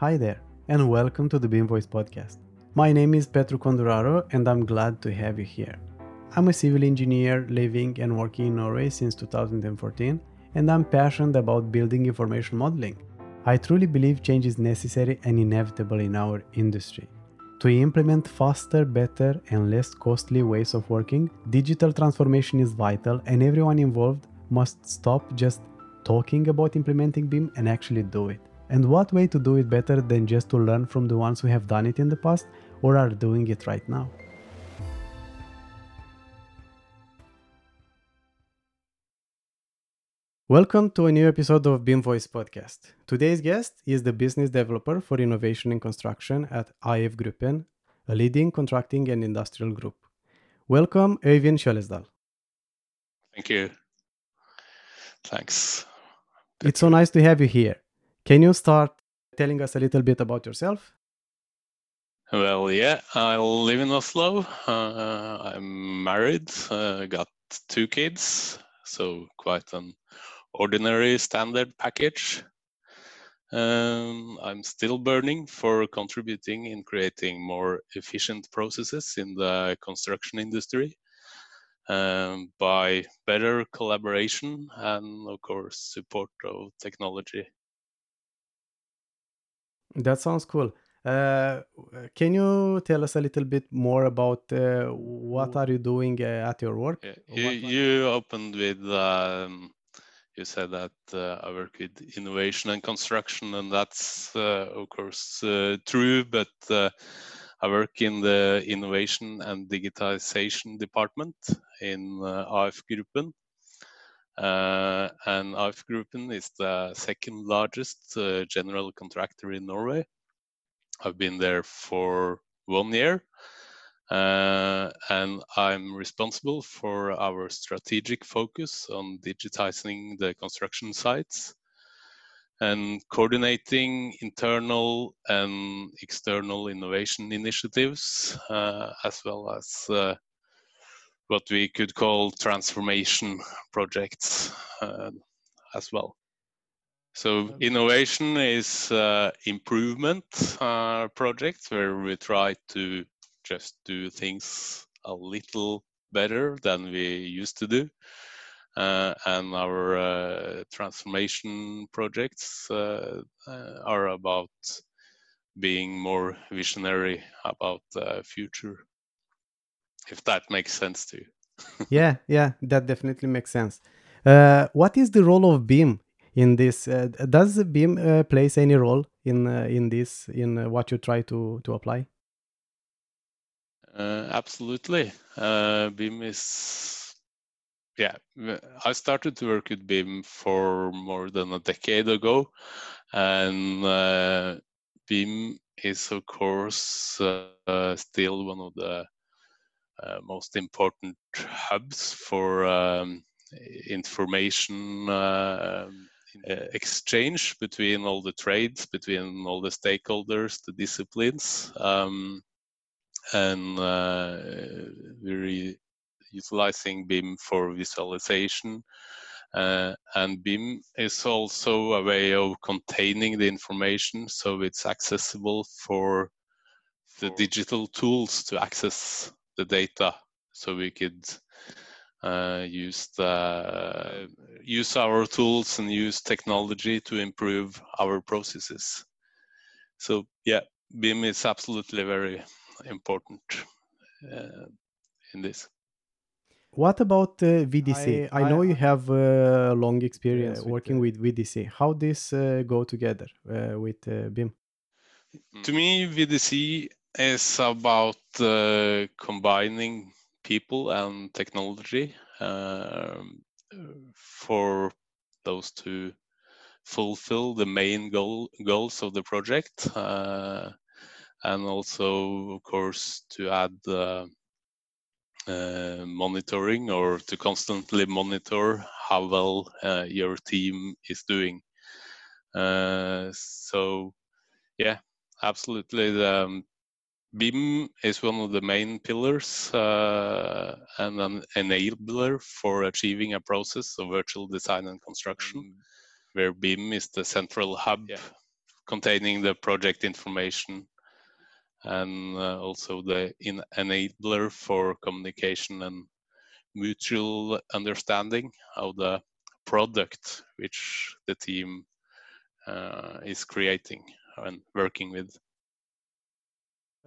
Hi there, and welcome to the BIM Voice podcast. My name is Petru Conduraro, and I'm glad to have you here. I'm a civil engineer living and working in Norway since 2014, and I'm passionate about building information modeling. I truly believe change is necessary and inevitable in our industry. To implement faster, better, and less costly ways of working, digital transformation is vital, and everyone involved must stop just talking about implementing BIM and actually do it. And what way to do it better than just to learn from the ones who have done it in the past or are doing it right now? Welcome to a new episode of BIM Voice podcast. Today's guest is the business developer for innovation in construction at AF Gruppen, a leading contracting and industrial group. Welcome, Øyvind Kjølesdal. Thank you. Thanks. It's so nice to have you here. Can you start telling us a little bit about yourself? Well, yeah, I live in Oslo. Uh, I'm married, uh, got two kids, so quite an ordinary standard package. Um, I'm still burning for contributing in creating more efficient processes in the construction industry um, by better collaboration and, of course, support of technology. That sounds cool. Uh, can you tell us a little bit more about uh, what are you doing uh, at your work? You, you opened with um, you said that uh, I work with innovation and construction, and that's uh, of course uh, true. But I work in the innovation and digitization department in AF Gruppen, uh, and AF Gruppen is the second largest uh, general contractor in Norway. I've been there for one year, uh, and I'm responsible for our strategic focus on digitizing the construction sites and coordinating internal and external innovation initiatives, uh, as well as uh, what we could call transformation projects uh, as well. So innovation is uh, improvement uh, projects where we try to just do things a little better than we used to do. Uh, and our uh, transformation projects uh, are about being more visionary about the future if that makes sense to you. yeah, yeah, that definitely makes sense. Uh, what is the role of BIM in this? Uh, does BIM uh, plays any role in uh, in this in uh, what you try to to apply? Uh, absolutely, BIM is. Yeah, I started to work with BIM for more than a decade ago, and BIM is of course still one of the most important hubs for um, information uh, uh, exchange between all the trades, between all the stakeholders, the disciplines, um, and we're utilizing BIM for visualization. Uh, and BIM is also a way of containing the information so it's accessible for the digital tools to access the data so we could uh, use the use our tools and use technology to improve our processes. So yeah, BIM is absolutely very important uh, in this. What about uh, VDC? I, I, know you have a uh, long experience working with, with VDC. How this uh, go together uh, with BIM? To me, VDC is about uh, combining people and technology um, for those to fulfill the main goal goals of the project uh, and also of course to add uh, uh, monitoring or to constantly monitor how well uh, your team is doing. Uh, so yeah absolutely the um, BIM is one of the main pillars uh, and an enabler for achieving a process of virtual design and construction, mm. where BIM is the central hub yeah. containing the project information and uh, also the in enabler for communication and mutual understanding of the product which the team uh, is creating and working with.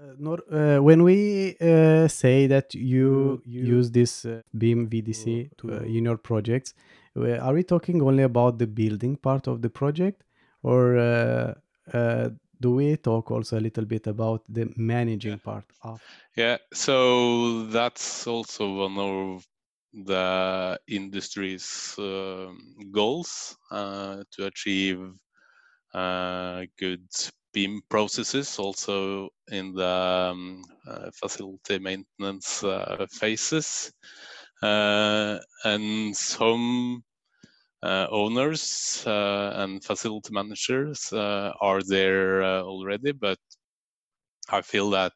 Uh, Nor, uh, when we uh, say that you, you use this uh, BIM VDC to, uh, in your projects, are we talking only about the building part of the project, or uh, uh, do we talk also a little bit about the managing part of? Yeah, so that's also one of the industry's um, goals uh, to achieve uh, good BIM processes also in the um, uh, facility maintenance uh, phases. Uh, and some uh, owners and facility managers are there already, but I feel that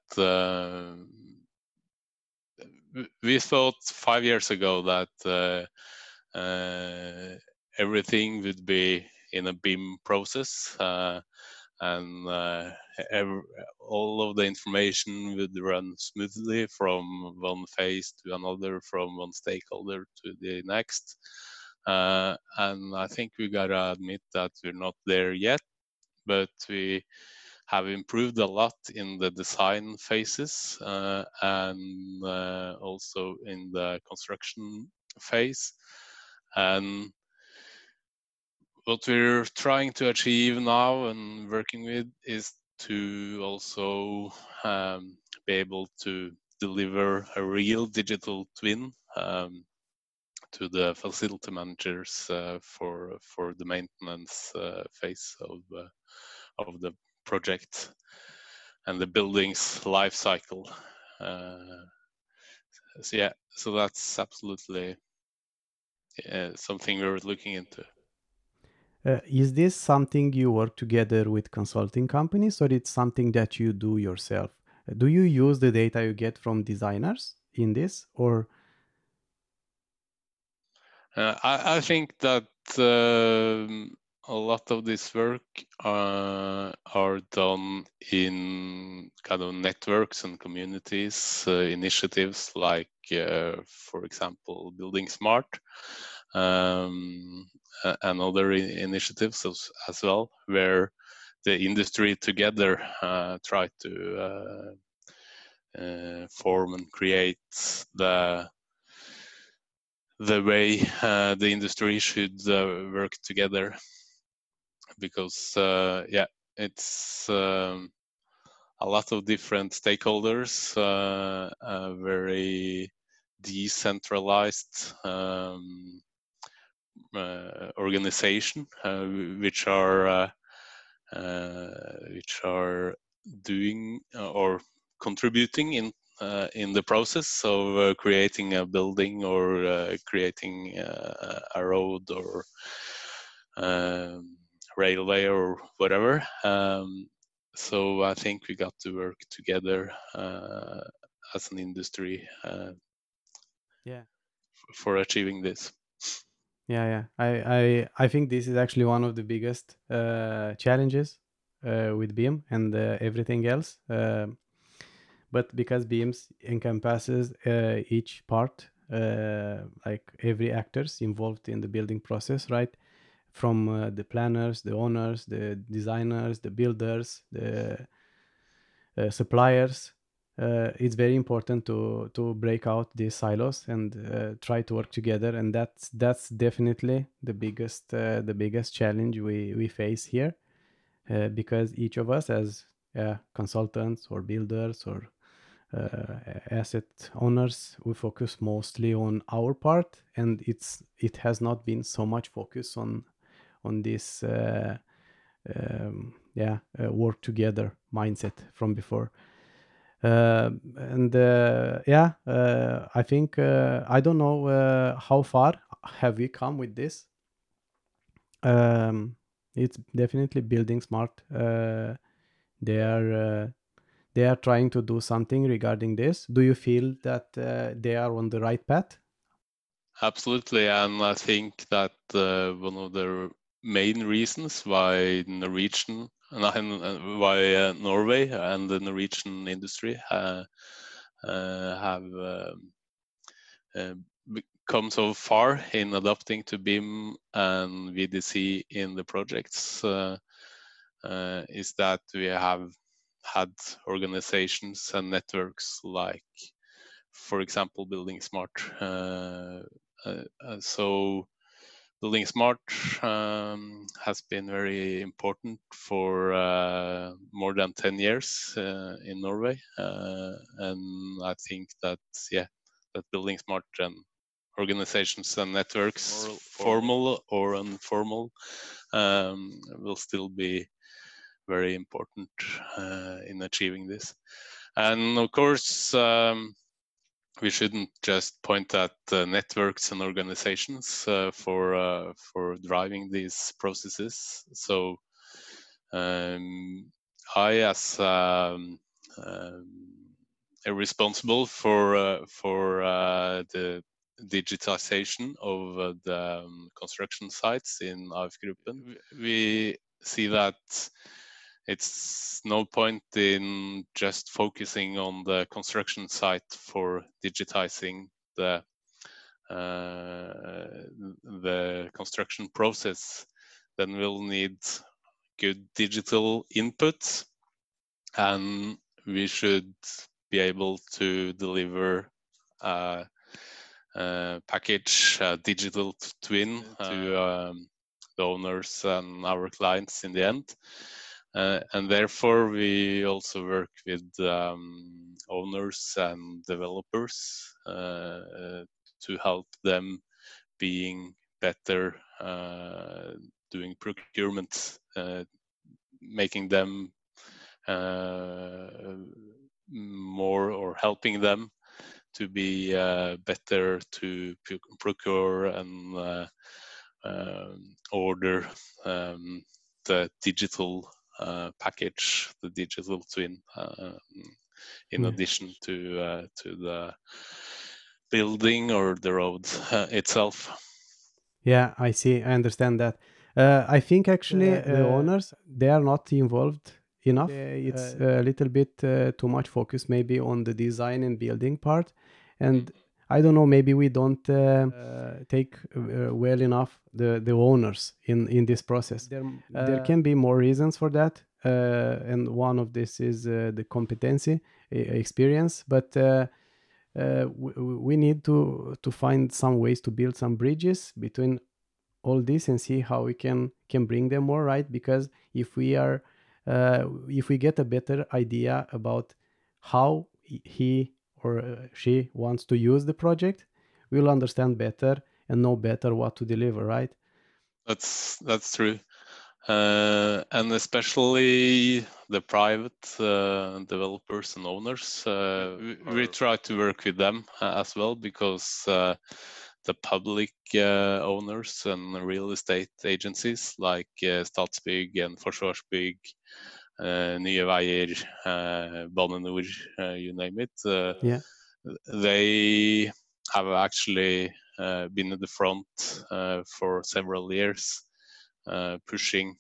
we thought five years ago that uh, uh, everything would be in a BIM process, uh, and every, all of the information would run smoothly from one phase to another, from one stakeholder to the next. Uh, and I think we gotta admit that we're not there yet, but we have improved a lot in the design phases uh, and uh, also in the construction phase. And what we're trying to achieve now and working with is to also um, be able to deliver a real digital twin um, to the facility managers uh, for for the maintenance uh, phase of uh, of the project and the building's life cycle. Uh, so yeah, so that's absolutely uh, something we're looking into. Uh, is this something you work together with consulting companies or it's something that you do yourself? Do you use the data you get from designers in this or? Uh, I, I, think that um, a lot of this work uh, are done in kind of networks and communities uh, initiatives like uh, for example building smart um, and other initiatives as, as, well where the industry together uh, try to uh, uh, form and create the the way the industry should work together because uh, yeah, it's um, a lot of different stakeholders, uh, a very decentralized um, uh, organization, uh, which are uh, uh, which are doing or contributing in uh, in the process of uh, creating a building or creating a road or um, railway or whatever. Um, so I think we got to work together uh, as an industry. Uh, yeah. For achieving this. Yeah, yeah. I, I, I think this is actually one of the biggest uh, challenges uh, with BIM and uh, everything else. Um, but because BIMs encompasses uh, each part, like every actors involved in the building process, right? From uh, the planners, the owners, the designers, the builders, the uh, suppliers. Uh, it's very important to to break out these silos and uh, try to work together, and that's that's definitely the biggest uh, the biggest challenge we we face here, uh, because each of us as consultants or builders or asset owners we focus mostly on our part and it's it has not been so much focus on on this uh, um, yeah uh, work together mindset from before. Uh, and yeah, I think I don't know how far have we come with this. Um, it's definitely building smart. they are they are trying to do something regarding this. Do you feel that uh, they are on the right path? Absolutely, and I think that uh, one of the main reasons why Norwegian why uh, Norway and the Norwegian industry uh, uh, have um, uh, come so far in adapting to BIM and VDC in the projects uh, uh, is that we have had organizations and networks like, for example, Building Smart. so Building Smart um, has been very important for uh, more than 10 years uh, in Norway. Uh, and I think that, yeah, that Building Smart and organizations and networks, formal or informal, um, will still be very important uh, in achieving this. And of course, um, we shouldn't just point at uh, networks and organizations uh, for uh, for driving these processes. So um, I, as um, um, responsible for uh, for uh, the digitization of uh, the um, construction sites in AF we see that it's no point in just focusing on the construction site for digitizing the uh, the construction process. Then we'll need good digital input, and we should be able to deliver a, a package, a digital twin to um, the owners and our clients in the end. Uh, and therefore, we also work with um, owners and developers uh, to help them being better uh, doing procurement, uh, making them uh, more or helping them to be uh, better to procure and um, order um, the digital uh, Uh, package, the digital twin, uh, in yes. addition to uh, to the building or the road uh, itself. Yeah, I see. I understand that. Uh, I think actually the owners they are not involved enough. it's a little bit too much focus maybe on the design and building part, and mm-hmm. I don't know. Maybe we don't uh, uh, take uh, well enough the, the owners in, in this process. There, there can be more reasons for that, and one of this is the competency experience. But we, we need to to find some ways to build some bridges between all this and see how we can can bring them more right. Because if we are if we get a better idea about how he or uh, she wants to use the project will understand better and know better what to deliver right? That's that's true. Uh, and especially the private uh, developers and owners uh, we, we, try to work with them uh, as well because uh, the public owners and real estate agencies like Statsbygg and Forsvarsbygg Nye Veier, uh, Bane NOR, uh, uh, you name it. Uh, yeah. They have actually uh, been at the front for several years, pushing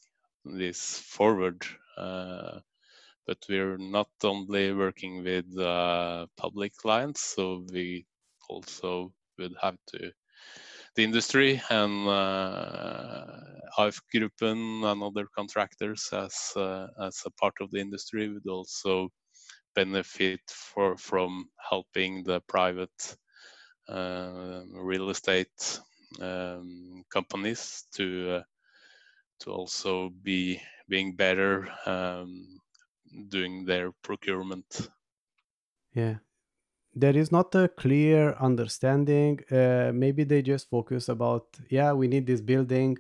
this forward. but we're not only working with public clients, so we also would have to the industry and uh, AF Gruppen and other contractors as uh, as a part of the industry would also benefit for from helping the private uh, real estate um, companies to uh, to also be being better um, doing their procurement. Yeah, there is not a clear understanding. Uh, maybe they just focus about yeah, we need this building.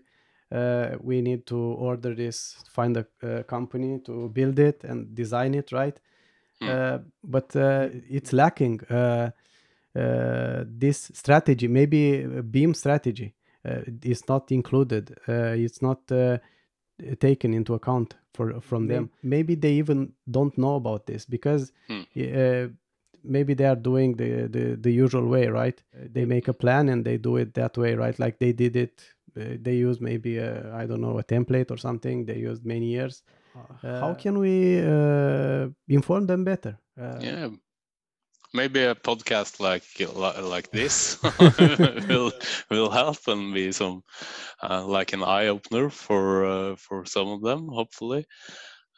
Uh, we need to order this, find a, a, company to build it and design it, right? Mm. but uh, it's lacking uh, this strategy. Maybe BIM strategy is not included. it's not taken into account for from them. Maybe they even don't know about this because mm maybe they are doing the, the, the usual way, right? They make a plan and they do it that way, right? Like they did it uh, they use maybe I I don't know a template or something they used many years. Uh, how can we uh, inform them better? Uh, yeah, maybe a podcast like like this will will help and be some uh, like an eye opener for uh, for some of them, hopefully.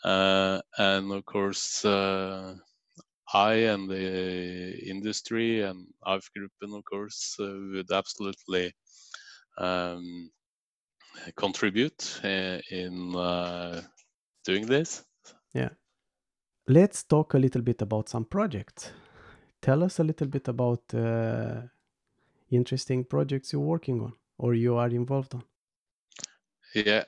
Uh, and of course, uh, I and the industry and AF Gruppen, of course, uh, would absolutely um, contribute uh, in doing this. Yeah. Let's talk a little bit about some projects tell us a little bit about uh, interesting projects you're working on or you are involved on. Yeah,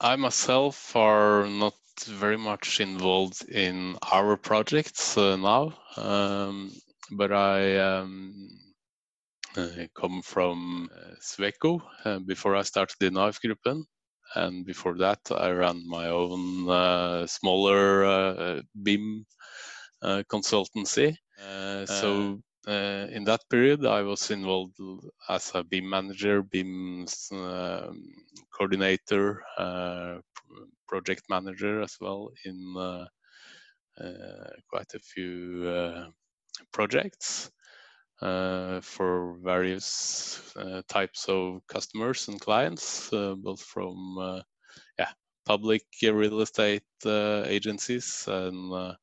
I myself are not very much involved in our projects uh, now, um, but I um, uh, come from uh, Sweco uh, before I started in AF Gruppen. And before that, I ran my own uh, smaller uh, BIM consultancy so uh, in that period, I was involved as a BIM manager, BIM um, coordinator, uh, project manager as well in uh, uh, quite a few uh, projects for various types of customers and clients, both from yeah public real estate agencies and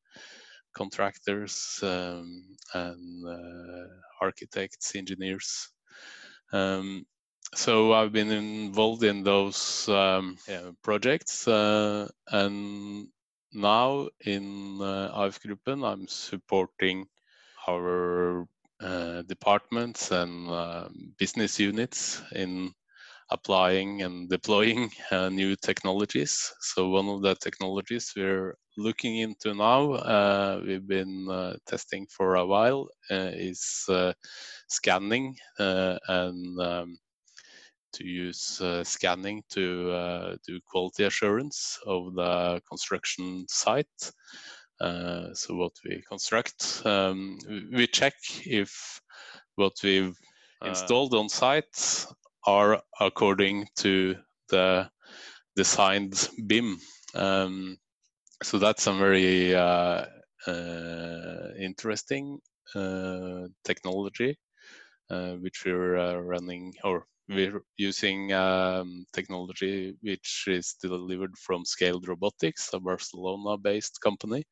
contractors um, and uh, architects, engineers. Um, so I've been involved in those um, yeah, projects, uh, and now in uh, AF Gruppen, I'm supporting our uh, departments and uh, business units in applying and deploying uh, new technologies. So one of the technologies we're looking into now, uh, we've been uh, testing for a while, uh, is uh, scanning uh, and um, to use scanning to do quality assurance of the construction site. so what we construct, um, we check if what we've installed on site are according to the designed BIM. Um, so that's a very uh, uh, interesting uh, technology, uh, which we're uh, running or we're using um, technology which is delivered from Scaled Robotics, a Barcelona-based company,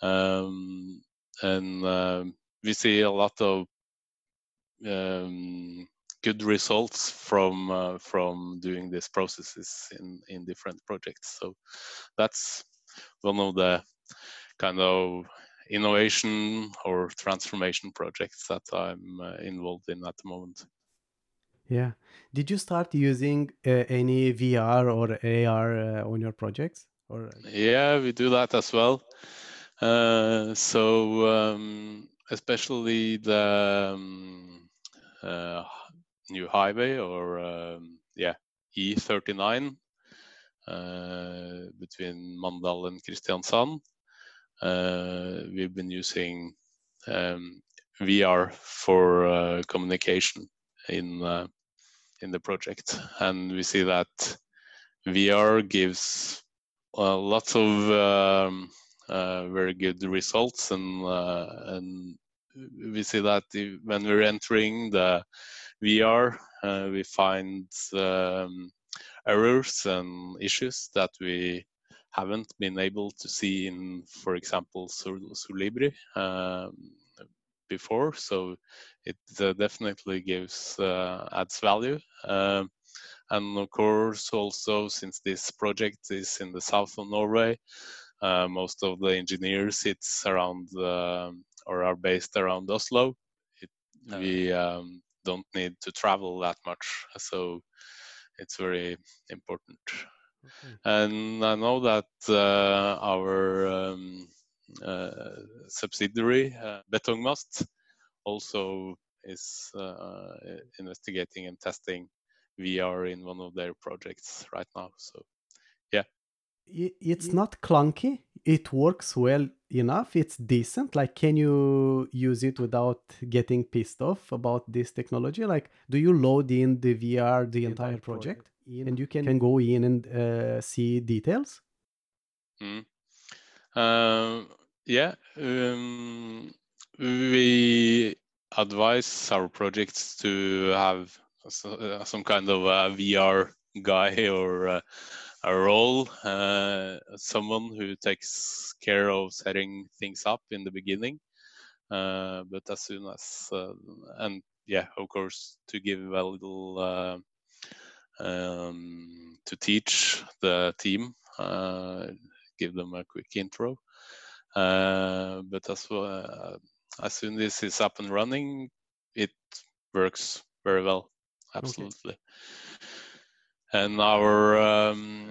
um, and um, we see a lot of um, good results from uh, from doing these processes in in different projects. So that's one of the kind of innovation or transformation projects that I'm uh, involved in at the moment. Yeah. Did you start using uh, any VR or AR uh, on your projects? Or yeah, we do that as well. Uh, so um, especially the um, uh, new highway or um, yeah E39 uh, between Mandal and Kristiansand. Uh, we've been using um, VR for uh, communication in in the project, and we see that VR gives lots of um, very good results and and we see that when we're entering the VR, uh, we find um, errors and issues that we haven't been able to see in, for example, Solibri um, before. So it uh, definitely gives uh, adds value. Um, and of course, also since this project is in the south of Norway, uh, most of the engineers it's around um, or are based around Oslo. It, we um, don't need to travel that much, so it's very important. Okay. And I know that uh, our um, uh, subsidiary uh, Betongmast also is uh, investigating and testing VR in one of their projects right now. So, yeah, it's not clunky. It works well enough? It's decent. Like, can you use it without getting pissed off about this technology? Like, do you load in the VR the entire project, and you can, can go in and uh, see details? Mm. Um, yeah, um, we advise our projects to have uh, some kind of a VR guy or uh, a role, uh, someone who takes care of setting things up in the beginning. Uh, but as soon as, uh, and yeah, of course, to give a little, um, to teach the team, uh, give them a quick intro. but as, as soon as this is up and running, it works very well. Absolutely. Okay and our um,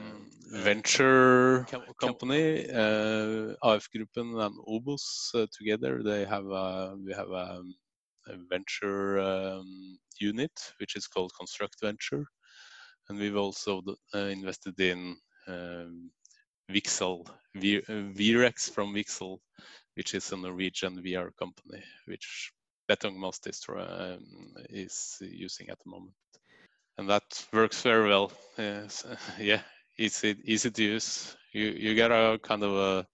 venture company, uh, AF Gruppen and Obos uh, together, they have a, we have a, a venture um, unit which is called Construct Venture, and we've also uh, invested in um, Vixel, v- VRex from Vixel, which is a Norwegian VR company, which Betongmast is, um, is using at the moment and that works very well. Yes, yeah, easy easy to use. You you get a kind of a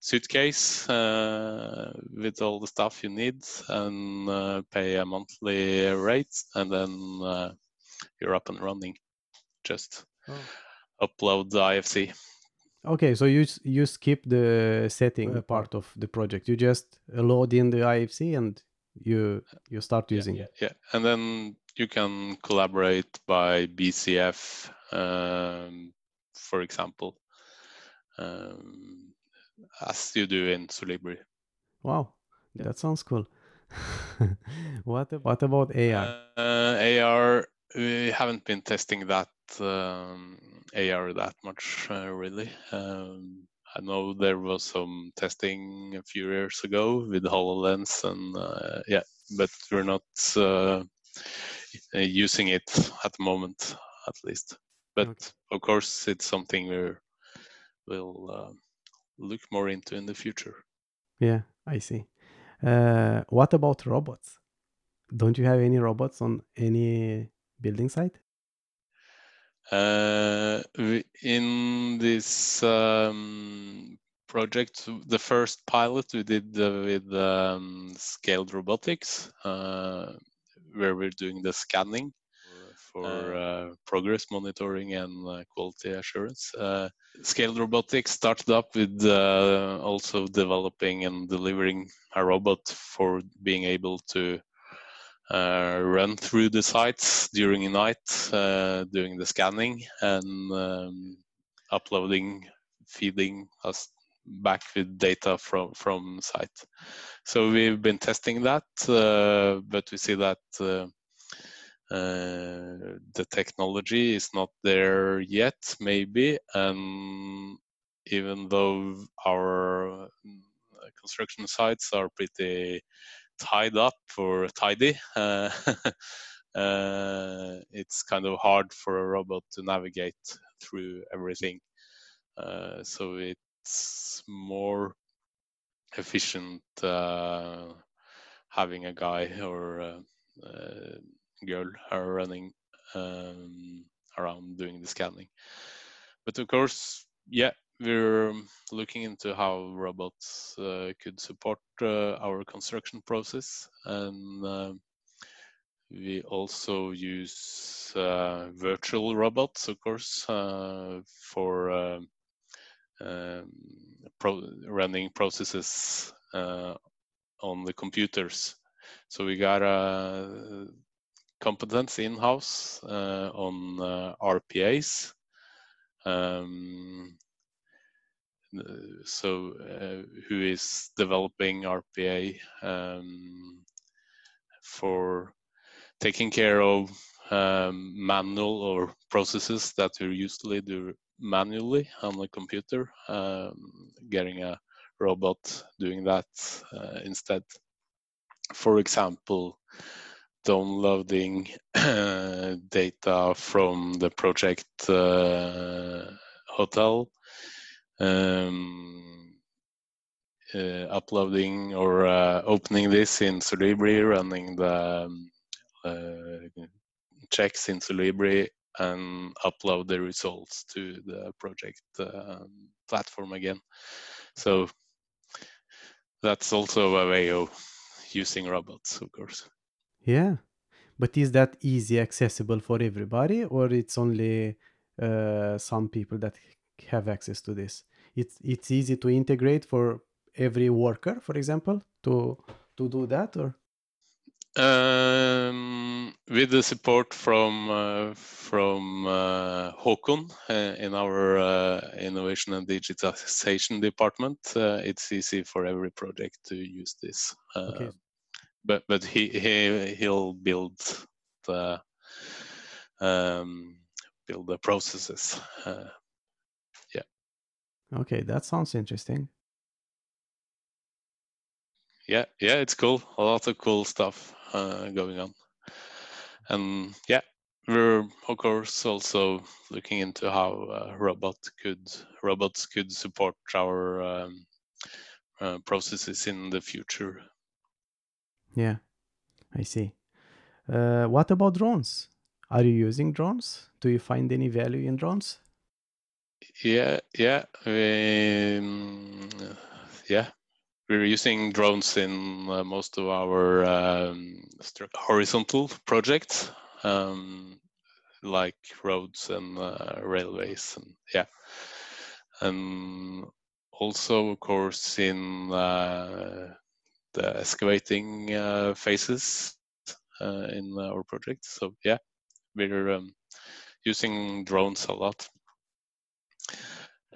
suitcase uh, with all the stuff you need and uh, pay a monthly rate, and then uh, you're up and running. Just oh. upload the IFC. Okay, so you you skip the setting part of the project. You just load in the IFC and you you start using yeah, it. Yeah, and then you can collaborate by BCF, um, for example, um, as you do in Solibri. Wow, that sounds cool. what what about AR? Uh, AR, we haven't been testing that um, AR that much, uh, really. Um, I know there was some testing a few years ago with HoloLens, and uh, yeah, but we're not uh, uh, using it at the moment, at least. But okay. of course, it's something we will uh, look more into in the future. Yeah, I see. Uh, what about robots? Don't you have any robots on any building site? Uh, in this um, project, the first pilot we did uh, with um, scaled robotics, uh, where we're doing the scanning for uh, uh, progress monitoring and uh, quality assurance. Uh, scaled robotics started up with uh, also developing and delivering a robot for being able to uh, run through the sites during the night, doing the scanning and um, uploading, feeding us back with data from from site. So we've been testing that, uh, but we see that uh, uh, the technology is not there yet, maybe, and even though our construction sites are pretty tied up or tidy. Uh, uh, it's kind of hard for a robot to navigate through everything. Uh, so it more efficient uh, having a guy or a, a girl running um, around doing the scanning. But of course, yeah, we're looking into how robots uh, could support uh, our construction process and uh, we also use uh, virtual robots of course uh, for pro running processes uh, on the computers. So we got a competence in-house uh, on uh, RPAs. Um, so uh, who is developing RPA um, for taking care of um, manual or processes that we usually do manually on the computer, um, getting a robot doing that uh, instead. For example, downloading data from the project uh, hotel, um, uh, uploading or uh, opening this in Solibri, running the um, uh, checks in Solibri, and upload the results to the project um, platform again. So that's also a way of using robots, of course. Yeah, but is that easy accessible for everybody, or it's only uh, some people that have access to this? It's it's easy to integrate for every worker, for example, to to do that, or um, with the support from uh, from uh, Håkon uh, in our uh, innovation and digitization department, uh, it's easy for every project to use this. Okay. But but he he he'll build the um, build the processes. yeah. Okay, that sounds interesting. Yeah, yeah, it's cool. A lot of cool stuff uh, going on. And yeah, we're of course also looking into how uh, robot could robots could support our um, uh, processes in the future. Yeah, I see. Uh, what about drones? Are you using drones? Do you find any value in drones? Yeah, yeah, um, yeah we're using drones in uh, most of our um, horizontal projects, um, like roads and uh, railways, and yeah, and also, of course, in uh, the excavating uh, phases uh, in our project. So yeah, we're um, using drones a lot.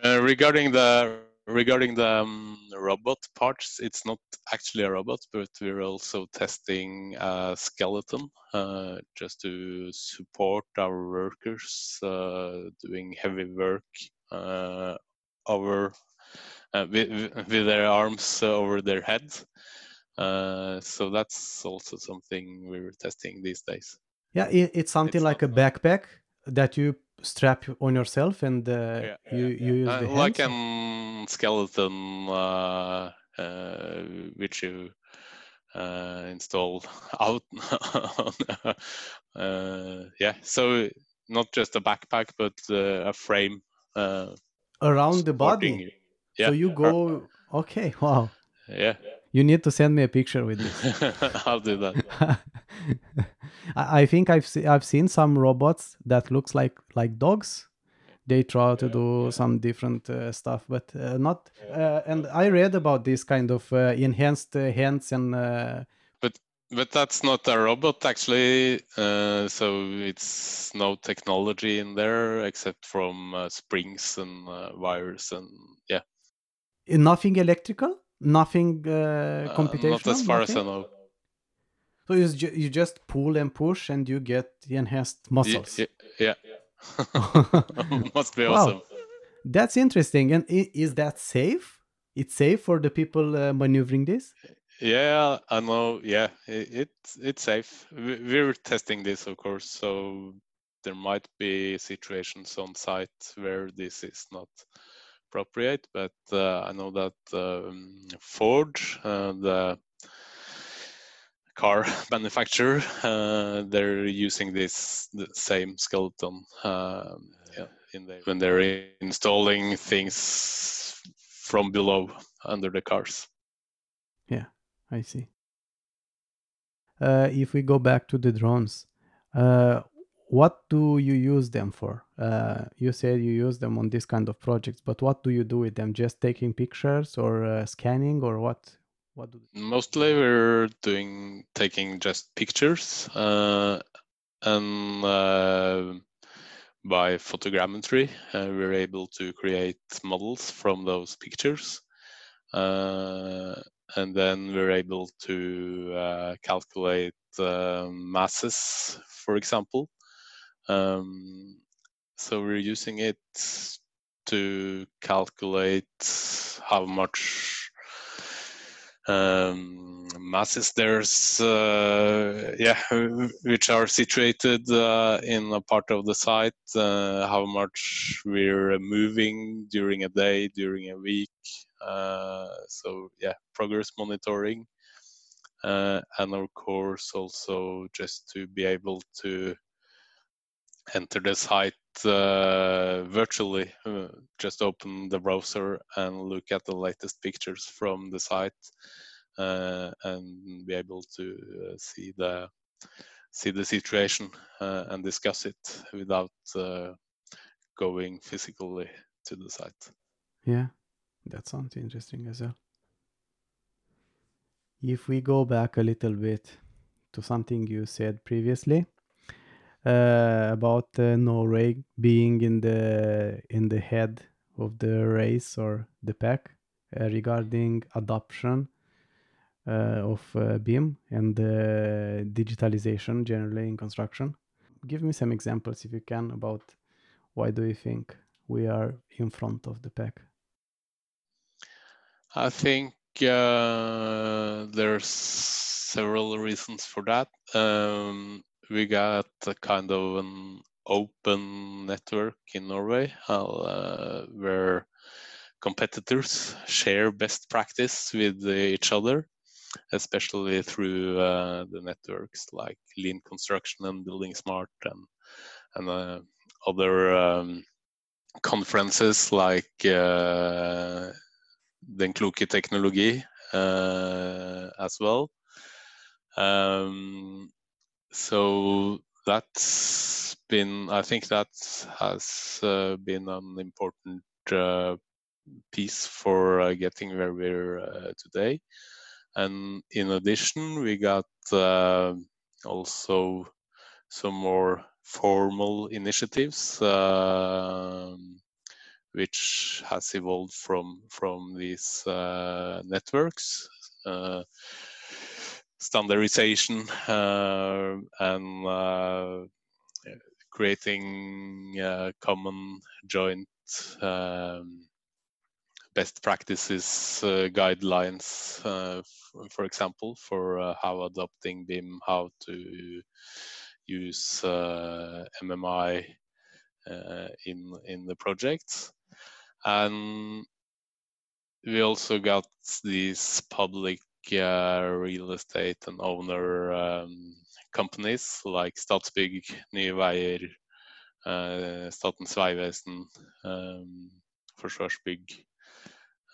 Uh, regarding the regarding the um, robot parts, it's not actually a robot, but we're also testing a skeleton uh, just to support our workers uh, doing heavy work uh, over uh, with, with, their arms over their heads. Uh, so that's also something we're testing these days. Yeah, it's something it's like a backpack that you strap on yourself and uh, yeah, you yeah. you use the hands? like a skeleton uh, uh, which you uh, install out uh, yeah. So not just a backpack but uh, a frame around the body? yeah. so you go okay wow. Yeah. You need to send me a picture with this. I'll do that I think I've se- I've seen some robots that looks like like dogs. They try to do some different uh, stuff, but uh, not. Uh, and I read about this kind of uh, enhanced uh, hands and. Uh, but but that's not a robot actually. so it's no technology in there except from springs and wires and yeah. Nothing electrical. Nothing computational. not as far nothing? as I know. So you, ju- you just pull and push and you get the enhanced muscles. Yeah. yeah. Must be awesome. That's interesting. And is that safe? It's safe for the people uh, maneuvering this? Yeah, I know. Yeah, it, it's it's safe. We're testing this, of course. So there might be situations on site where this is not appropriate, but uh, I know that um, Ford, uh, the car manufacturer, uh, they're using this the same skeleton um, yeah, the, when they're installing things from below under the cars. Yeah, I see. Uh, if we go back to the drones, uh, what do you use them for? Uh, you said you use them on this kind of projects, but what do you do with them? Just taking pictures or uh, scanning or what? What do Mostly we're doing taking just pictures uh, and uh, by photogrammetry uh, we're able to create models from those pictures uh, and then we're able to uh, calculate masses for example. Um, so we're using it to calculate how much um, masses there's uh, yeah which are situated uh, in a part of the site uh, how much we're moving during a day during a week Uh, so yeah, progress monitoring, uh, and of course also just to be able to enter the site uh, virtually. Uh, just open the browser and look at the latest pictures from the site, uh, and be able to uh, see the see the situation uh, and discuss it without uh, going physically to the site. Yeah, that sounds interesting as well. If we go back a little bit to something you said previously, uh, about uh, Norway being in the in the head of the race or the pack uh, regarding adoption uh, of uh, BIM and digitalization generally in construction. Give me some examples if you can about why do you think we are in front of the pack? I think uh, there's several reasons for that. Um, we got a kind of an open network in Norway uh, where competitors share best practice with each other, especially through uh, the networks like Lean Construction and Building Smart and and uh, other um, conferences like uh, Den kloke uh, as well. Um, so that's been, I think that has uh, been an important uh, piece for uh, getting where we're uh, today. And in addition, we got uh, also some more formal initiatives um, which has evolved from from these uh, networks standardization uh, and uh, creating uh, common joint um, best practices uh, guidelines, uh, for example, for uh, how adopting BIM, how to use MMI in in the projects, and we also got these public real estate and owner um, companies like Statsbygg, Nye Veier, uh, Statens vegvesen, um, Forsvarsbygg,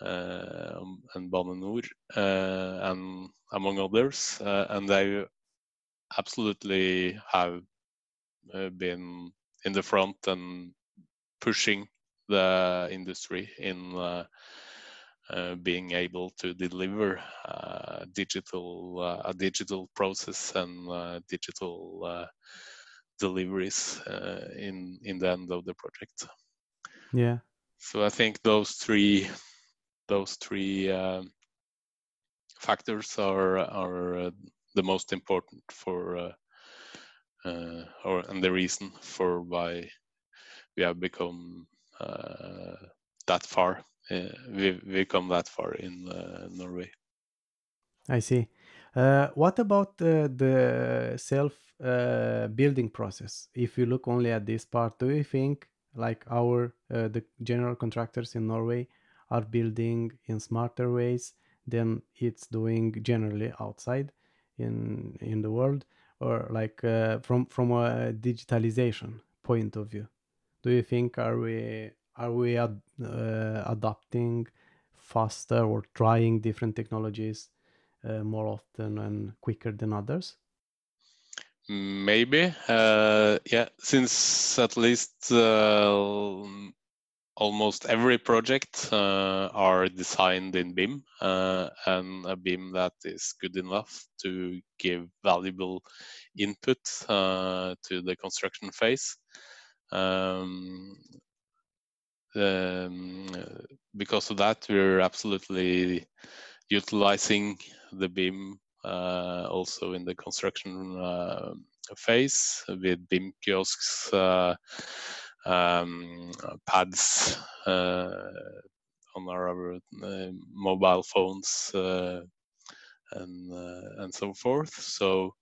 uh, and Bane NOR, uh, and among others. Uh, and they absolutely have uh, been in the front and pushing the industry in uh, being able to deliver uh, digital uh, a digital process and uh, digital uh, deliveries in in the end of the project. Yeah. So I think those three those three um, factors are are the most important for or and the reason for why we have become that far uh, we we come that far in uh, Norway. I see. Uh, what about uh, the self uh, building process? If you look only at this part, do you think like our uh, the general contractors in Norway are building in smarter ways than it's doing generally outside in in the world, or like from from a digitalization point of view? Do you think are we are we uh, adapting faster or trying different technologies uh, more often and quicker than others? Maybe, uh, yeah. Since at least uh, almost every project uh, are designed in BIM, uh, and a BIM that is good enough to give valuable input to the construction phase. Um, um, because of that, we're absolutely utilizing the BIM uh, also in the construction uh, phase with BIM kiosks, uh, um, pads uh, on our uh, mobile phones, uh, and and so forth. So,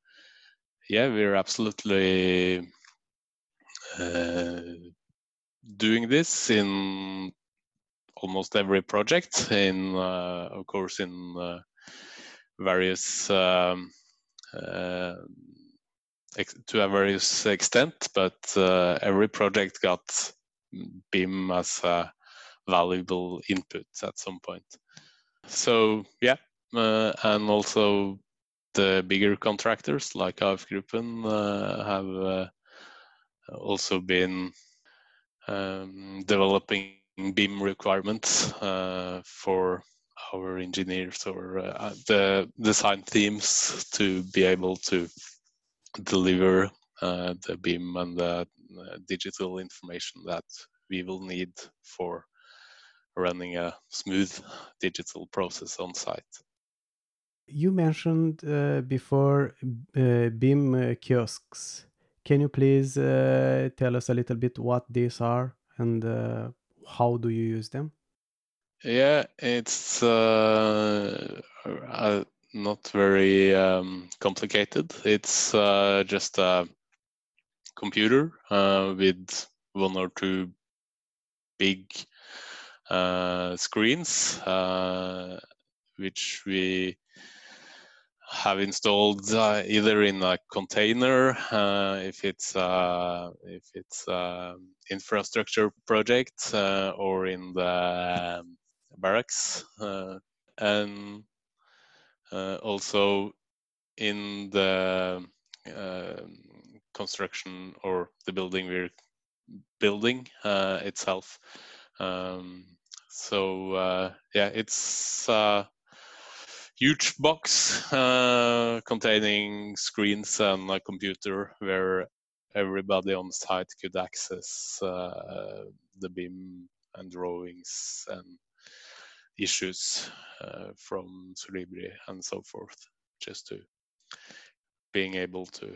yeah, we're absolutely doing this in almost every project in of course in various um, to a various extent, but uh, every project got BIM as a valuable input at some point. So yeah, uh, and also the bigger contractors like AF Gruppen uh, have uh, also been um, developing BIM requirements uh, for our engineers or uh, the design teams to be able to deliver uh, the BIM and the uh, digital information that we will need for running a smooth digital process on site. You mentioned uh, before uh, BIM uh, kiosks. Can you please uh, tell us a little bit what these are and how do you use them? Yeah, it's not very um, complicated. It's uh, just a computer uh, with one or two big uh, screens, uh, which we have installed uh, either in a container uh, if it's if it's um, infrastructure project or in the um, barracks and uh, also in the um, construction or the building we're building uh, itself. Um, so uh, yeah, it's huge box uh, containing screens and a computer where everybody on site could access uh, the BIM and drawings and issues uh, from Solibri and so forth, just to being able to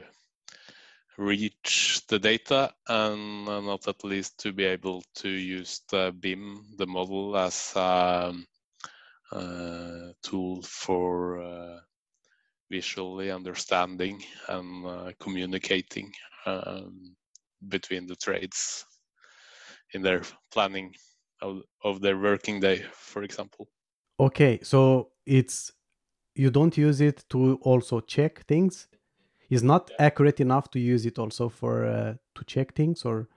reach the data and not at least to be able to use the BIM, the model, as a tool for uh, visually understanding and uh, communicating um, between the trades in their planning of, of their working day, for example. Okay, so it's you don't use it to also check things. It's not yeah. accurate enough to use it also for uh, to check things, or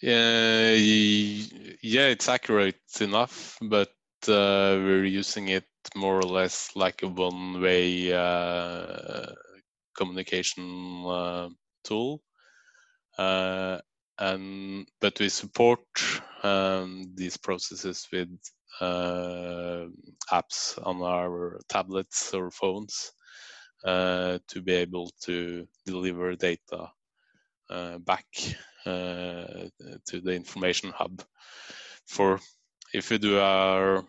yeah, yeah, it's accurate enough, but uh, we're using it more or less like a one-way uh, communication uh, tool. Uh, and but we support um, these processes with uh, apps on our tablets or phones uh, to be able to deliver data uh, back uh, to the information hub for if we do our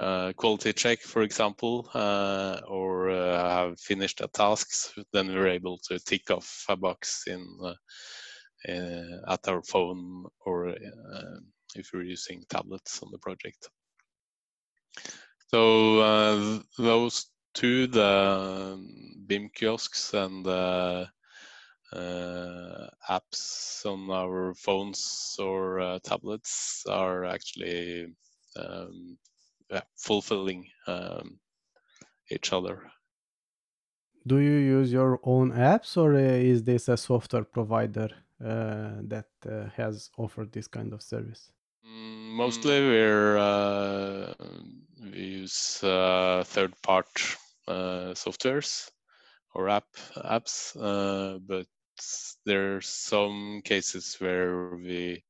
uh, quality check, for example, uh, or have finished a task, then we're able to tick off a box in uh, at our phone or uh, if we're using tablets on the project. So uh, those two, the BIM kiosks and uh, apps on our phones or uh, tablets are actually um, fulfilling um, each other. Do you use your own apps or is this a software provider uh, that uh, has offered this kind of service? Mm, mostly we're uh, we use third part softwares or app apps, but there are some cases where we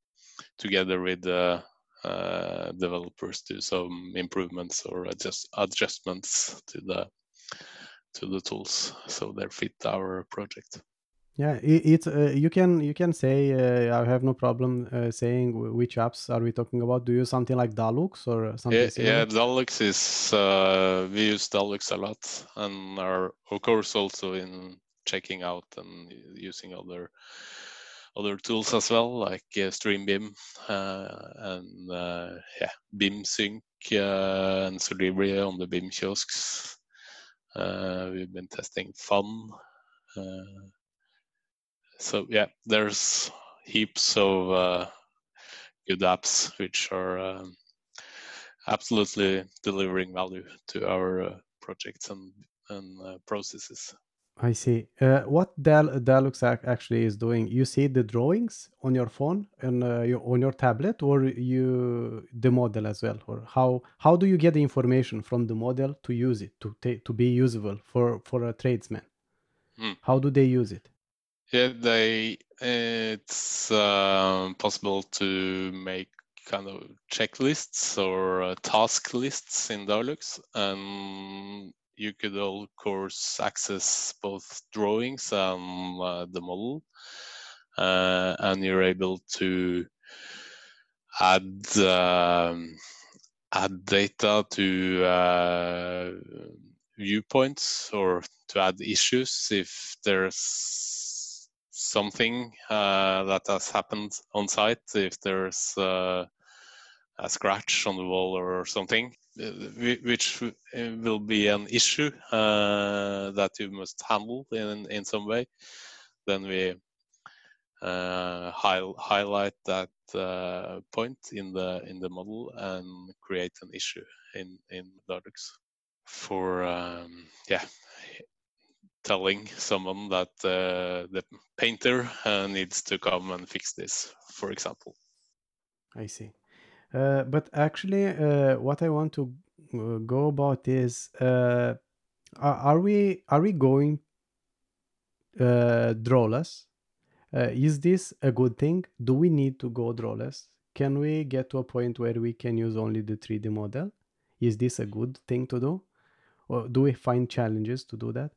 together with the uh, developers do some improvements or adjust adjustments to the to the tools so they fit our project yeah it, it's uh, you can you can say uh, i have no problem uh, saying which apps are we talking about do you use something like dalux or something yeah, similar? yeah dalux is uh, we use dalux a lot and are of course also in checking out and using other other tools as well like uh, streambim uh, and uh, yeah bim sync and solibri on the bim kiosks we've been testing fun so yeah, there's heaps of uh, good apps which are um, absolutely delivering value to our uh, projects and and uh, processes. I see. Uh, what Dal- Dalux actually is doing, you see the drawings on your phone and uh, your, on your tablet, or you the model as well, or how how do you get the information from the model to use it to ta- to be usable for for a tradesman? Hmm. How do they use it? Yeah, they it's um, possible to make kind of checklists or uh, task lists in Dalux, and you could of course access both drawings and uh, the model, uh, and you're able to add um, add data to uh, viewpoints or to add issues if there's something uh, that has happened on site if there's uh, a scratch on the wall or something which uh, will be an issue uh, that you must handle in in some way then we uh, hi- highlight that uh, point in the in the model and create an issue in in Dalux for um, yeah telling someone that the painter needs to come and fix this, for example. I see. Uh, but actually, uh, what I want to uh, go about is, uh, are, we are we going uh, drawless? Uh, is this a good thing? Do we need to go drawless? Can we get to a point where we can use only the 3D model? Is this a good thing to do? Or do we find challenges to do that?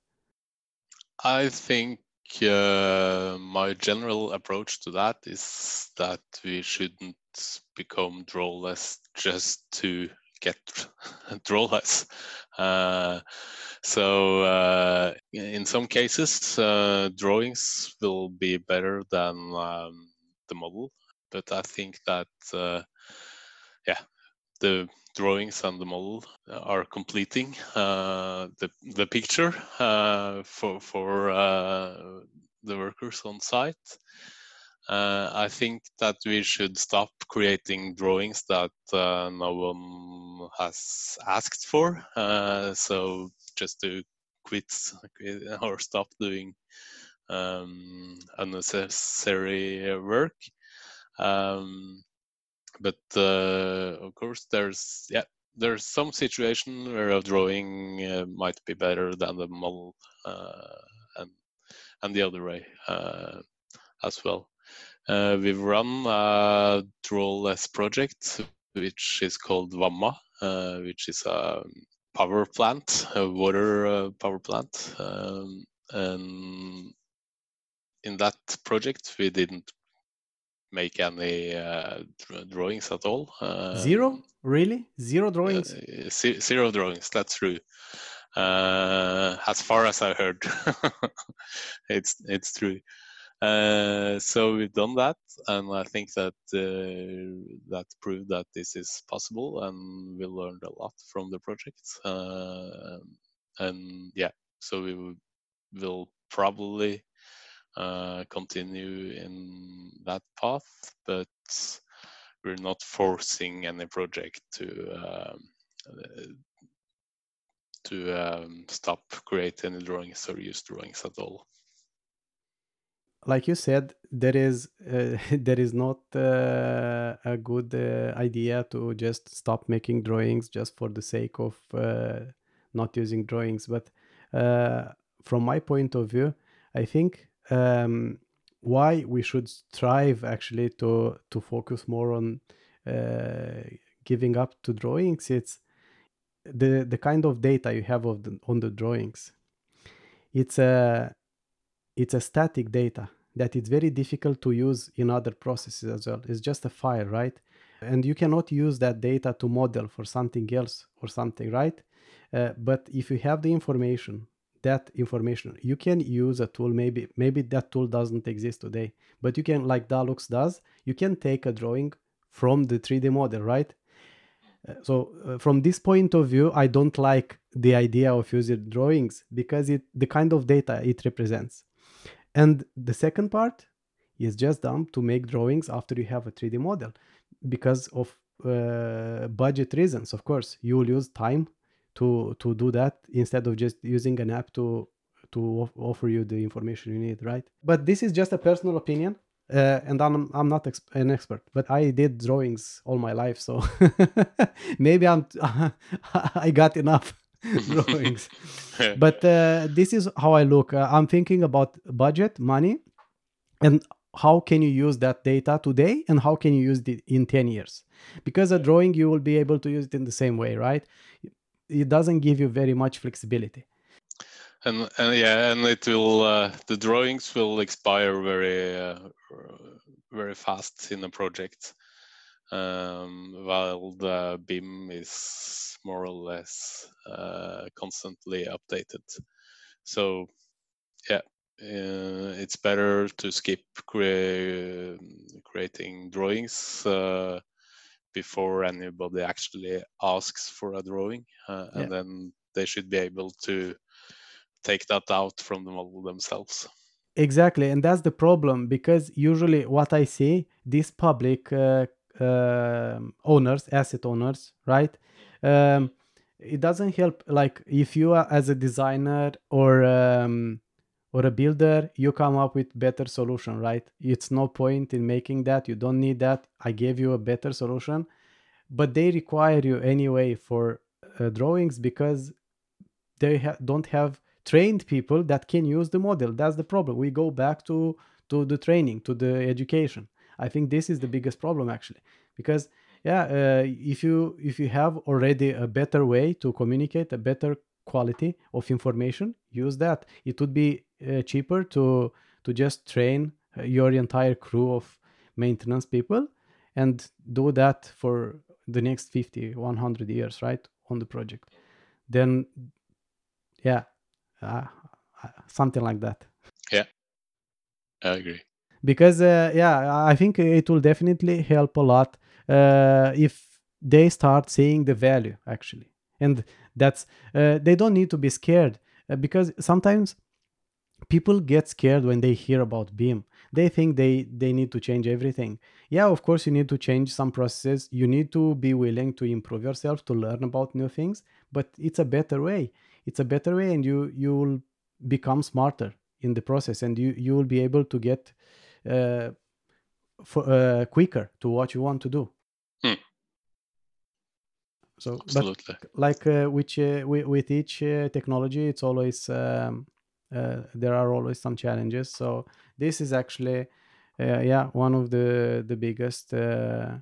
I think uh, my general approach to that is that we shouldn't become drawless just to get drawless. Uh, so uh, in some cases, uh, drawings will be better than um, the model, but I think that uh, yeah, the drawings and the model are completing uh, the the picture uh, for for the workers on site. Uh, I think that we should stop creating drawings that uh, no one has asked for. Uh, so just to quit or stop doing um, unnecessary work. Um, but uh, of course there's yeah there's some situation where a drawing uh, might be better than the model uh, and and the other way as well uh, we've run a drawless project which is called Vamma uh, which is a power plant a water power plant um, and in that project we didn't make any uh, drawings at all. Uh, zero? Really? Zero drawings? Uh, zero drawings. That's true. Uh, as far as I heard, it's it's true. Uh, so we've done that, and I think that uh, that proved that this is possible, and we learned a lot from the project. and yeah, so we will probably uh, continue in that path, but we're not forcing any project to um, uh, to um, stop creating drawings or use drawings at all. Like you said, there is uh, there is not uh, a good uh, idea to just stop making drawings just for the sake of uh, not using drawings. But from my point of view, I think um, why we should strive actually to to focus more on uh, giving up to drawings it's the the kind of data you have of the, on the drawings it's a it's a static data that it's very difficult to use in other processes as well. It's just a file right? And you cannot use that data to model for something else or something right? Uh, but if you have the information that information you can use a tool. Maybe maybe that tool doesn't exist today but you can like dalux does you can take a drawing from the 3d model right? Uh, so uh, from this point of view i don't like the idea of using drawings because it the kind of data it represents and the second part is just dumb to make drawings after you have a 3d model because of uh, budget reasons. Of course you will use time to to do that instead of just using an app to to offer you the information you need right? But this is just a personal opinion uh, and I'm I'm not exp- an expert, but I did drawings all my life, so maybe I'm I got enough drawings. but uh, this is how I look. Uh, I'm thinking about budget, money, and how can you use that data today, and how can you use it in ten years? Because a drawing you will be able to use it in the same way, right? It doesn't give you very much flexibility and and yeah and it will uh, the drawings will expire very uh, very fast in the project um, while the BIM is more or less uh, constantly updated so yeah uh, it's better to skip crea creating drawings uh, before anybody actually asks for a drawing uh, and then they should be able to take that out from the model themselves. Exactly, and that's the problem because usually what I see these public uh, owners, asset owners, right? Um, it doesn't help. Like if you are as a designer or um, or a builder, you come up with better solution, right? It's no point in making that. You don't need that. I gave you a better solution, but they require you anyway for uh, drawings because they ha- don't have trained people that can use the model that's the problem we go back to to the training to the education i think this is the biggest problem actually. Because yeah uh, if you if you have already a better way to communicate a better quality of information use that. It would be uh, cheaper to to just train uh, your entire crew of maintenance people and do that for the next 50 100 years right on the project. Then yeah uh, something like that. Yeah. I agree because uh, yeah i think it will definitely help a lot uh, if they start seeing the value actually. And that's uh, they don't need to be scared uh, because sometimes people get scared when they hear about BIM they think they they need to change everything. Yeah of course you need to change some processes. You need to be willing to improve yourself to learn about new things but it's a better way. It's a better way and you you will become smarter in the process and you you will be able to get uh, for, uh, quicker to what you want to do hmm. so Absolutely. but like uh, which uh, with, with each uh, technology it's always um, uh, there are always some challenges so this is actually yeah one of the the biggest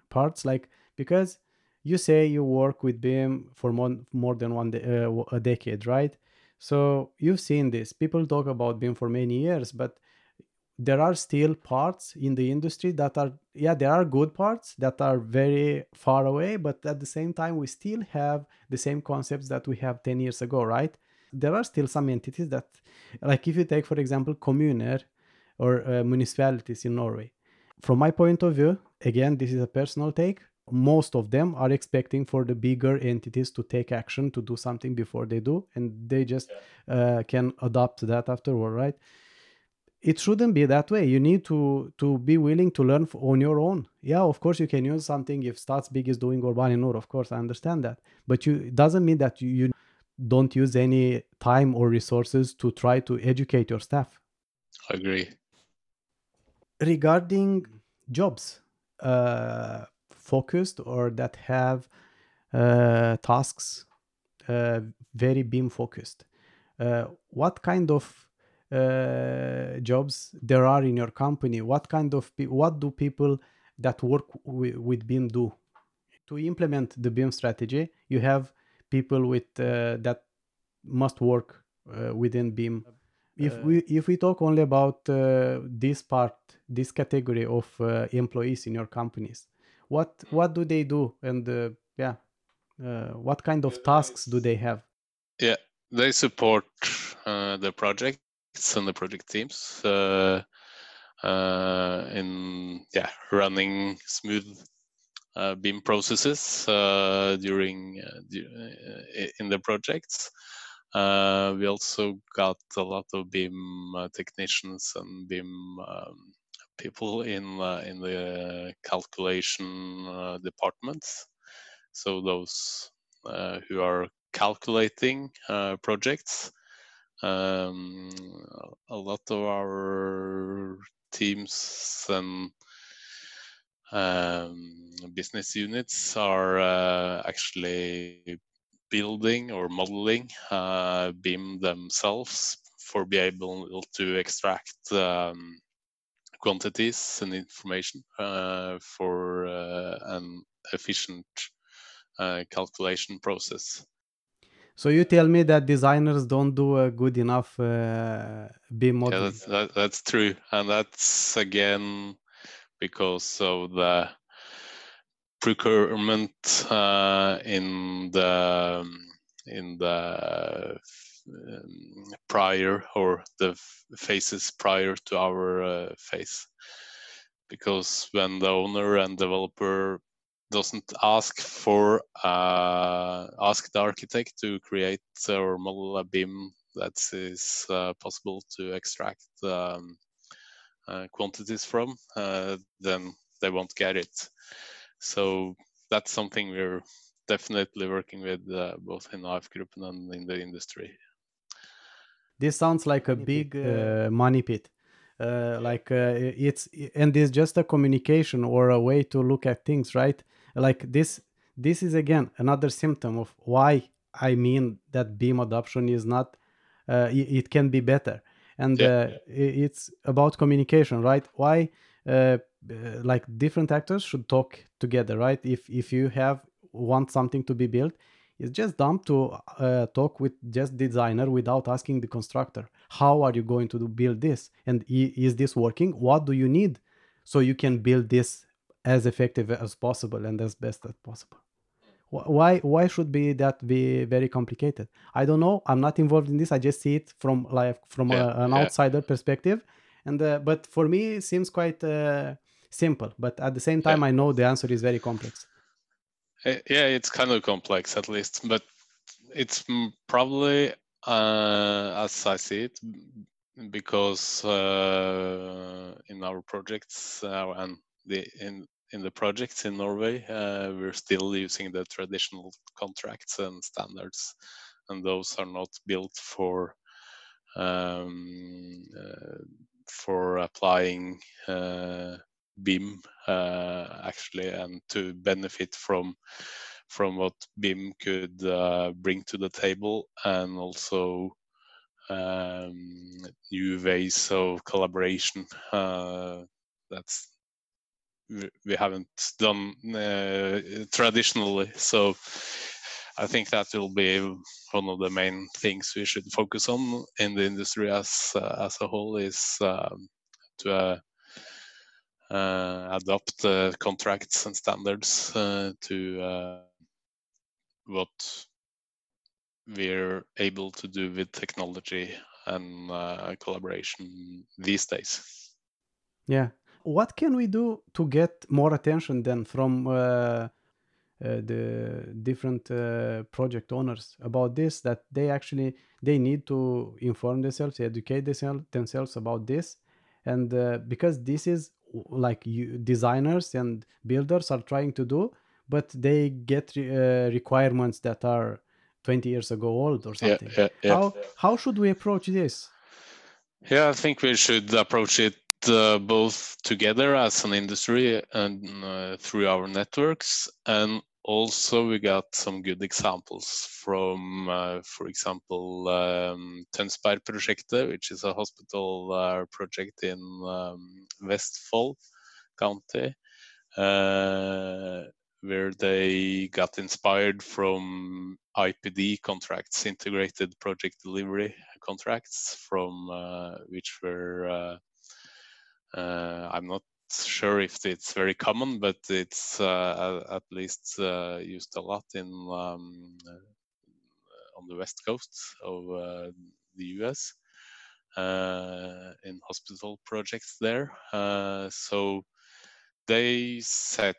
parts like because you say you work with BIM for more, more than one de- uh, a decade, right? So you've seen this. People talk about BIM for many years, but there are still parts in the industry that are yeah there are good parts that are very far away but at the same time we still have the same concepts that we have 10 years ago right there are still some entities that like if you take for example communer or uh, municipalities in norway from my point of view again this is a personal take most of them are expecting for the bigger entities to take action to do something before they do and they just yeah. uh, can adopt that afterward right it shouldn't be that way. You need to to be willing to learn on your own. Yeah of course you can use something if StatsBygg is doing Urbaninor of course i understand that. But you it doesn't mean that you, you don't use any time or resources to try to educate your staff. I agree. Regarding jobs uh, focused or that have uh, tasks uh, very BIM focused. Uh, what kind of uh, jobs there are in your company? What kind of what do people that work with, with BIM do? To implement the BIM strategy, you have people with uh, that must work uh, within BIM if we if we talk only about uh, this part this category of uh, employees in your companies what what do they do and uh, yeah uh, what kind of tasks do they have yeah they support uh, the projects and the project teams uh, uh, in yeah running smooth uh, BIM processes during in the projects we also got a lot of BIM technicians and BIM um, people in uh, in the calculation uh, departments. So those uh, who are calculating uh, projects. Um, a lot of our teams and um, business units are uh, actually building or modeling uh, BIM themselves for be able to extract um, quantities and information uh, for uh, an efficient uh, calculation process. So you tell me that designers don't do a good enough uh, BIM modeling. Yeah, that's, that, that's true, and that's again because of the procurement uh, in the in the um, prior or the phases prior to our uh, phase because when the owner and developer doesn't ask for uh, ask the architect to create or model a BIM that is uh, possible to extract um, uh, quantities from, uh, then they won't get it. So that's something we're definitely working with uh, both in AF Group and in the industry. This sounds like a big uh, money pit. Uh, like uh, it's and it's just a communication or a way to look at things, right? Like this, this is again another symptom of why I mean that BIM adoption is not. Uh, it, it, can be better, and yeah. Uh, it's about communication, right? Why? Uh, like different actors should talk together right if if you have want something to be built it's just dumb to uh, talk with just designer without asking the constructor how are you going to do, build this and is this working what do you need so you can build this as effective as possible and as best as possible. Why why should be that be very complicated? I don't know. I'm not involved in this. I just see it from like from yeah, a, an yeah. outsider perspective. And uh, but for me it seems quite uh, simple. But at the same time yeah. i know the answer is very complex. Eh, yeah, it's kind of complex at least, but it's probably uh, as I see it because uh, in our projects uh, and the in in the projects in Norway, uh, we're still using the traditional contracts and standards, and those are not built for um, uh, for applying uh, BIM uh, actually, and to benefit from from what BIM could uh, bring to the table, and also um, new ways of collaboration. Uh, that's we haven't done uh, traditionally. So I think that will be one of the main things we should focus on in the industry as uh, as a whole is um, to uh, uh, adopt uh, contracts and standards uh, to what we're able to do with technology and collaboration these days. Yeah. What can we do to get more attention then from uh, uh, the different uh, project owners about this that they actually they need to inform themselves educate themselves, themselves about this? And because this is like you, designers and builders are trying to do but they get uh, requirements that are 20 years ago old or something. yeah, yeah, yeah. how how should we approach this? Yeah i think we should approach it uh, both together as an industry and uh, through our networks. And also we got some good examples from, uh, for example, um, Tønsberg which is a hospital uh, project in um, Vestfold County, uh, where they got inspired from IPD contracts, integrated project delivery contracts, from uh, which were I'm not sure if it's very common, but it's uh, at least uh, used a lot in um, uh, on the west coast of uh, the US uh, in hospital projects there. Uh, so they set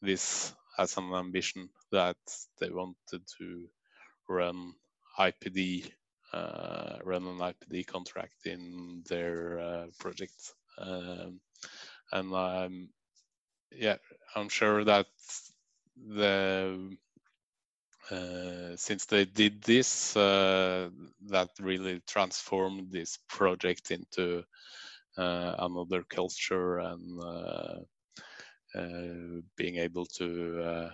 this as an ambition that they wanted to run IPD, run an IPD contract in their project um, and I'm yeah I'm sure that the uh, since they did this, uh, that really transformed this project into uh, another culture and uh, uh, being able to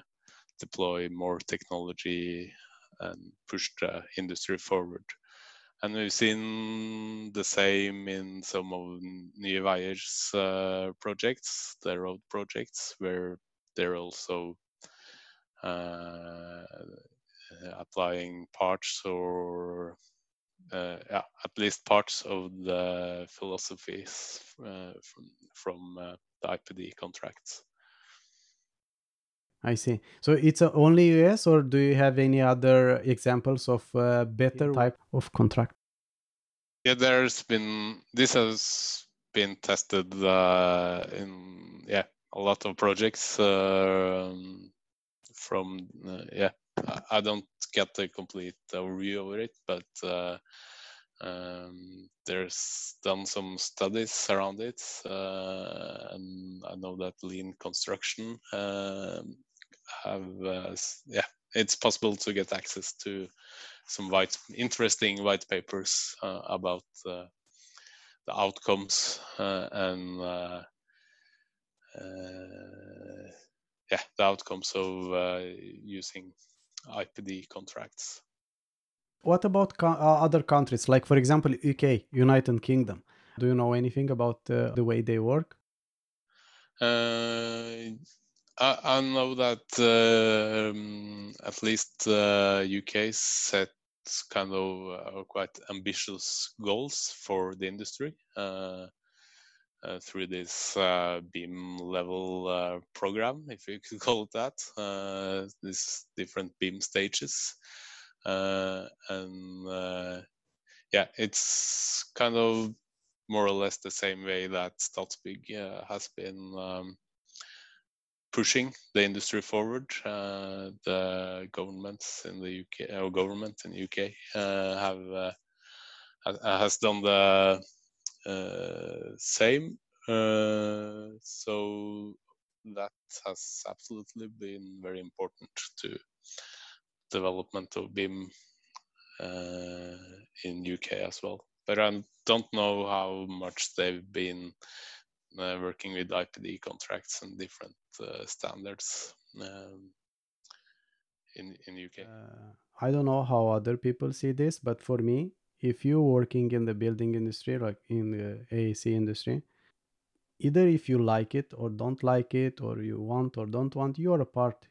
deploy more technology and push the industry forward. And we've seen the same in some of Nye uh, projects, their road projects, where they're also uh, applying parts or uh, yeah, at least parts of the philosophies uh, from, from uh, the IPD contracts. I see. So it's only US, or do you have any other examples of uh, better type of contract? Yeah, there's been this has been tested uh, in yeah a lot of projects um, from uh, yeah I don't get the complete overview of it, but uh, um, there's done some studies around it, uh, and I know that lean construction um, have uh, yeah, it's possible to get access to some white, interesting white papers uh, about uh, the outcomes uh, and yeah, the outcomes of using IPD contracts. What about co- uh, other countries, like for example UK, United Kingdom? Do you know anything about uh, the way they work? Uh, I, I, know that um, at least UK uh, set kind of uh, quite ambitious goals for the industry. Uh, uh, through this uh, BIM level uh, program, if you could call it that, uh, these different BIM stages. Uh, and uh, yeah, it's kind of more or less the same way that Statsbygg has been um, pushing the industry forward. the governments in the UK, or government in the UK, have has done the uh, same. Uh, so that has absolutely been very important to development of BIM uh, in UK as well. But I don't know how much they've been uh, working with IPD contracts and different uh, standards um, in in UK. Uh, I don't know how other people see this, but for me, if you're working in the building industry like in the AEC industry either if you like it or don't like it or you want or don't want you're a part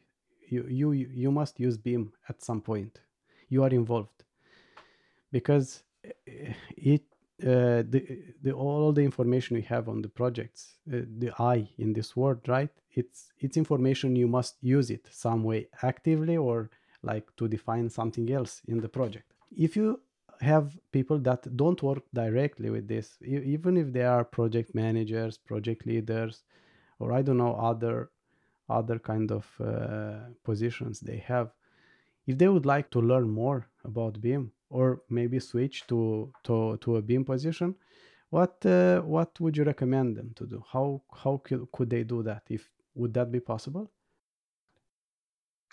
you you you must use BIM at some point you are involved because eh, it uh, the, the all the information we have on the projects uh, the i in this word right? It's it's information you must use it some way actively or like to define something else in the project. If you have people that don't work directly with this even if they are project managers project leaders or i don't know other other kind of uh, positions they have if they would like to learn more about BIM or maybe switch to to, to a BIM position what uh, what would you recommend them to do how how could, could they do that if would that be possible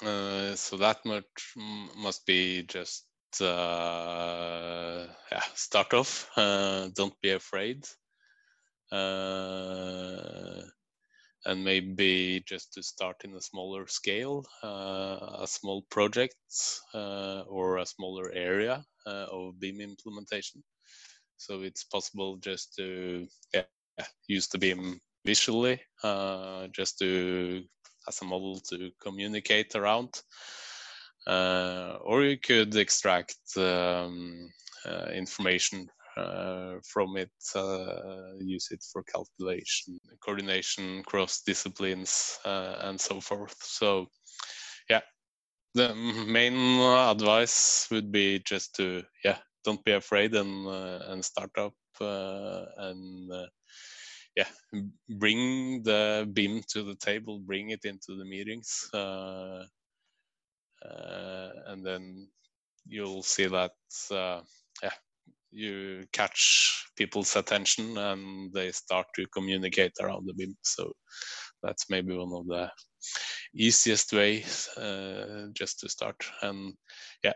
uh, so that much must be just uh, yeah, start off. Uh, don't be afraid. Uh, and maybe just to start in a smaller scale, uh, a small project uh, or a smaller area of BIM implementation. So it's possible just to yeah, use the BIM visually, just to as a model to communicate around. Uh, or you could extract um, uh, information uh, from it, use it for calculation, coordination, cross disciplines, and so forth. So, yeah, the main advice would be just to yeah don't be afraid and uh, and start up uh, and uh, yeah bring the BIM to the table bring it into the meetings uh, and then you'll see that uh, yeah you catch people's attention and they start to communicate around the BIM. So that's maybe one of the easiest ways uh, just to start. And yeah,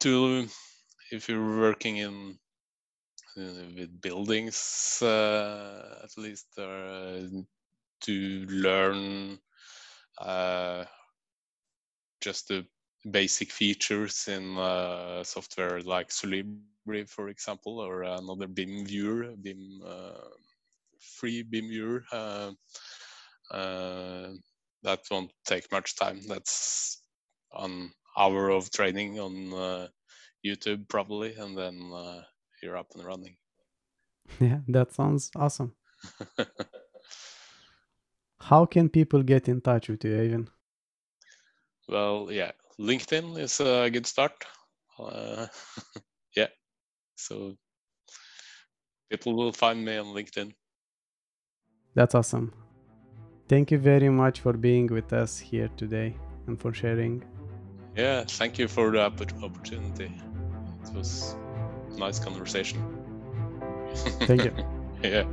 to if you're working in with buildings, uh, at least uh, to learn uh, just the basic features in uh, software like Solibri, for example, or another BIM viewer, BIM uh, free BIM viewer. Uh, uh, that won't take much time. That's an hour of training on uh, YouTube probably, and then uh, you're up and running. Yeah, that sounds awesome. How can people get in touch with you, Evan? Well, yeah, LinkedIn is a good start. Uh, yeah, so people will find me on LinkedIn. That's awesome. Thank you very much for being with us here today and for sharing. Yeah, thank you for the opportunity. It was a nice conversation. Thank you. yeah.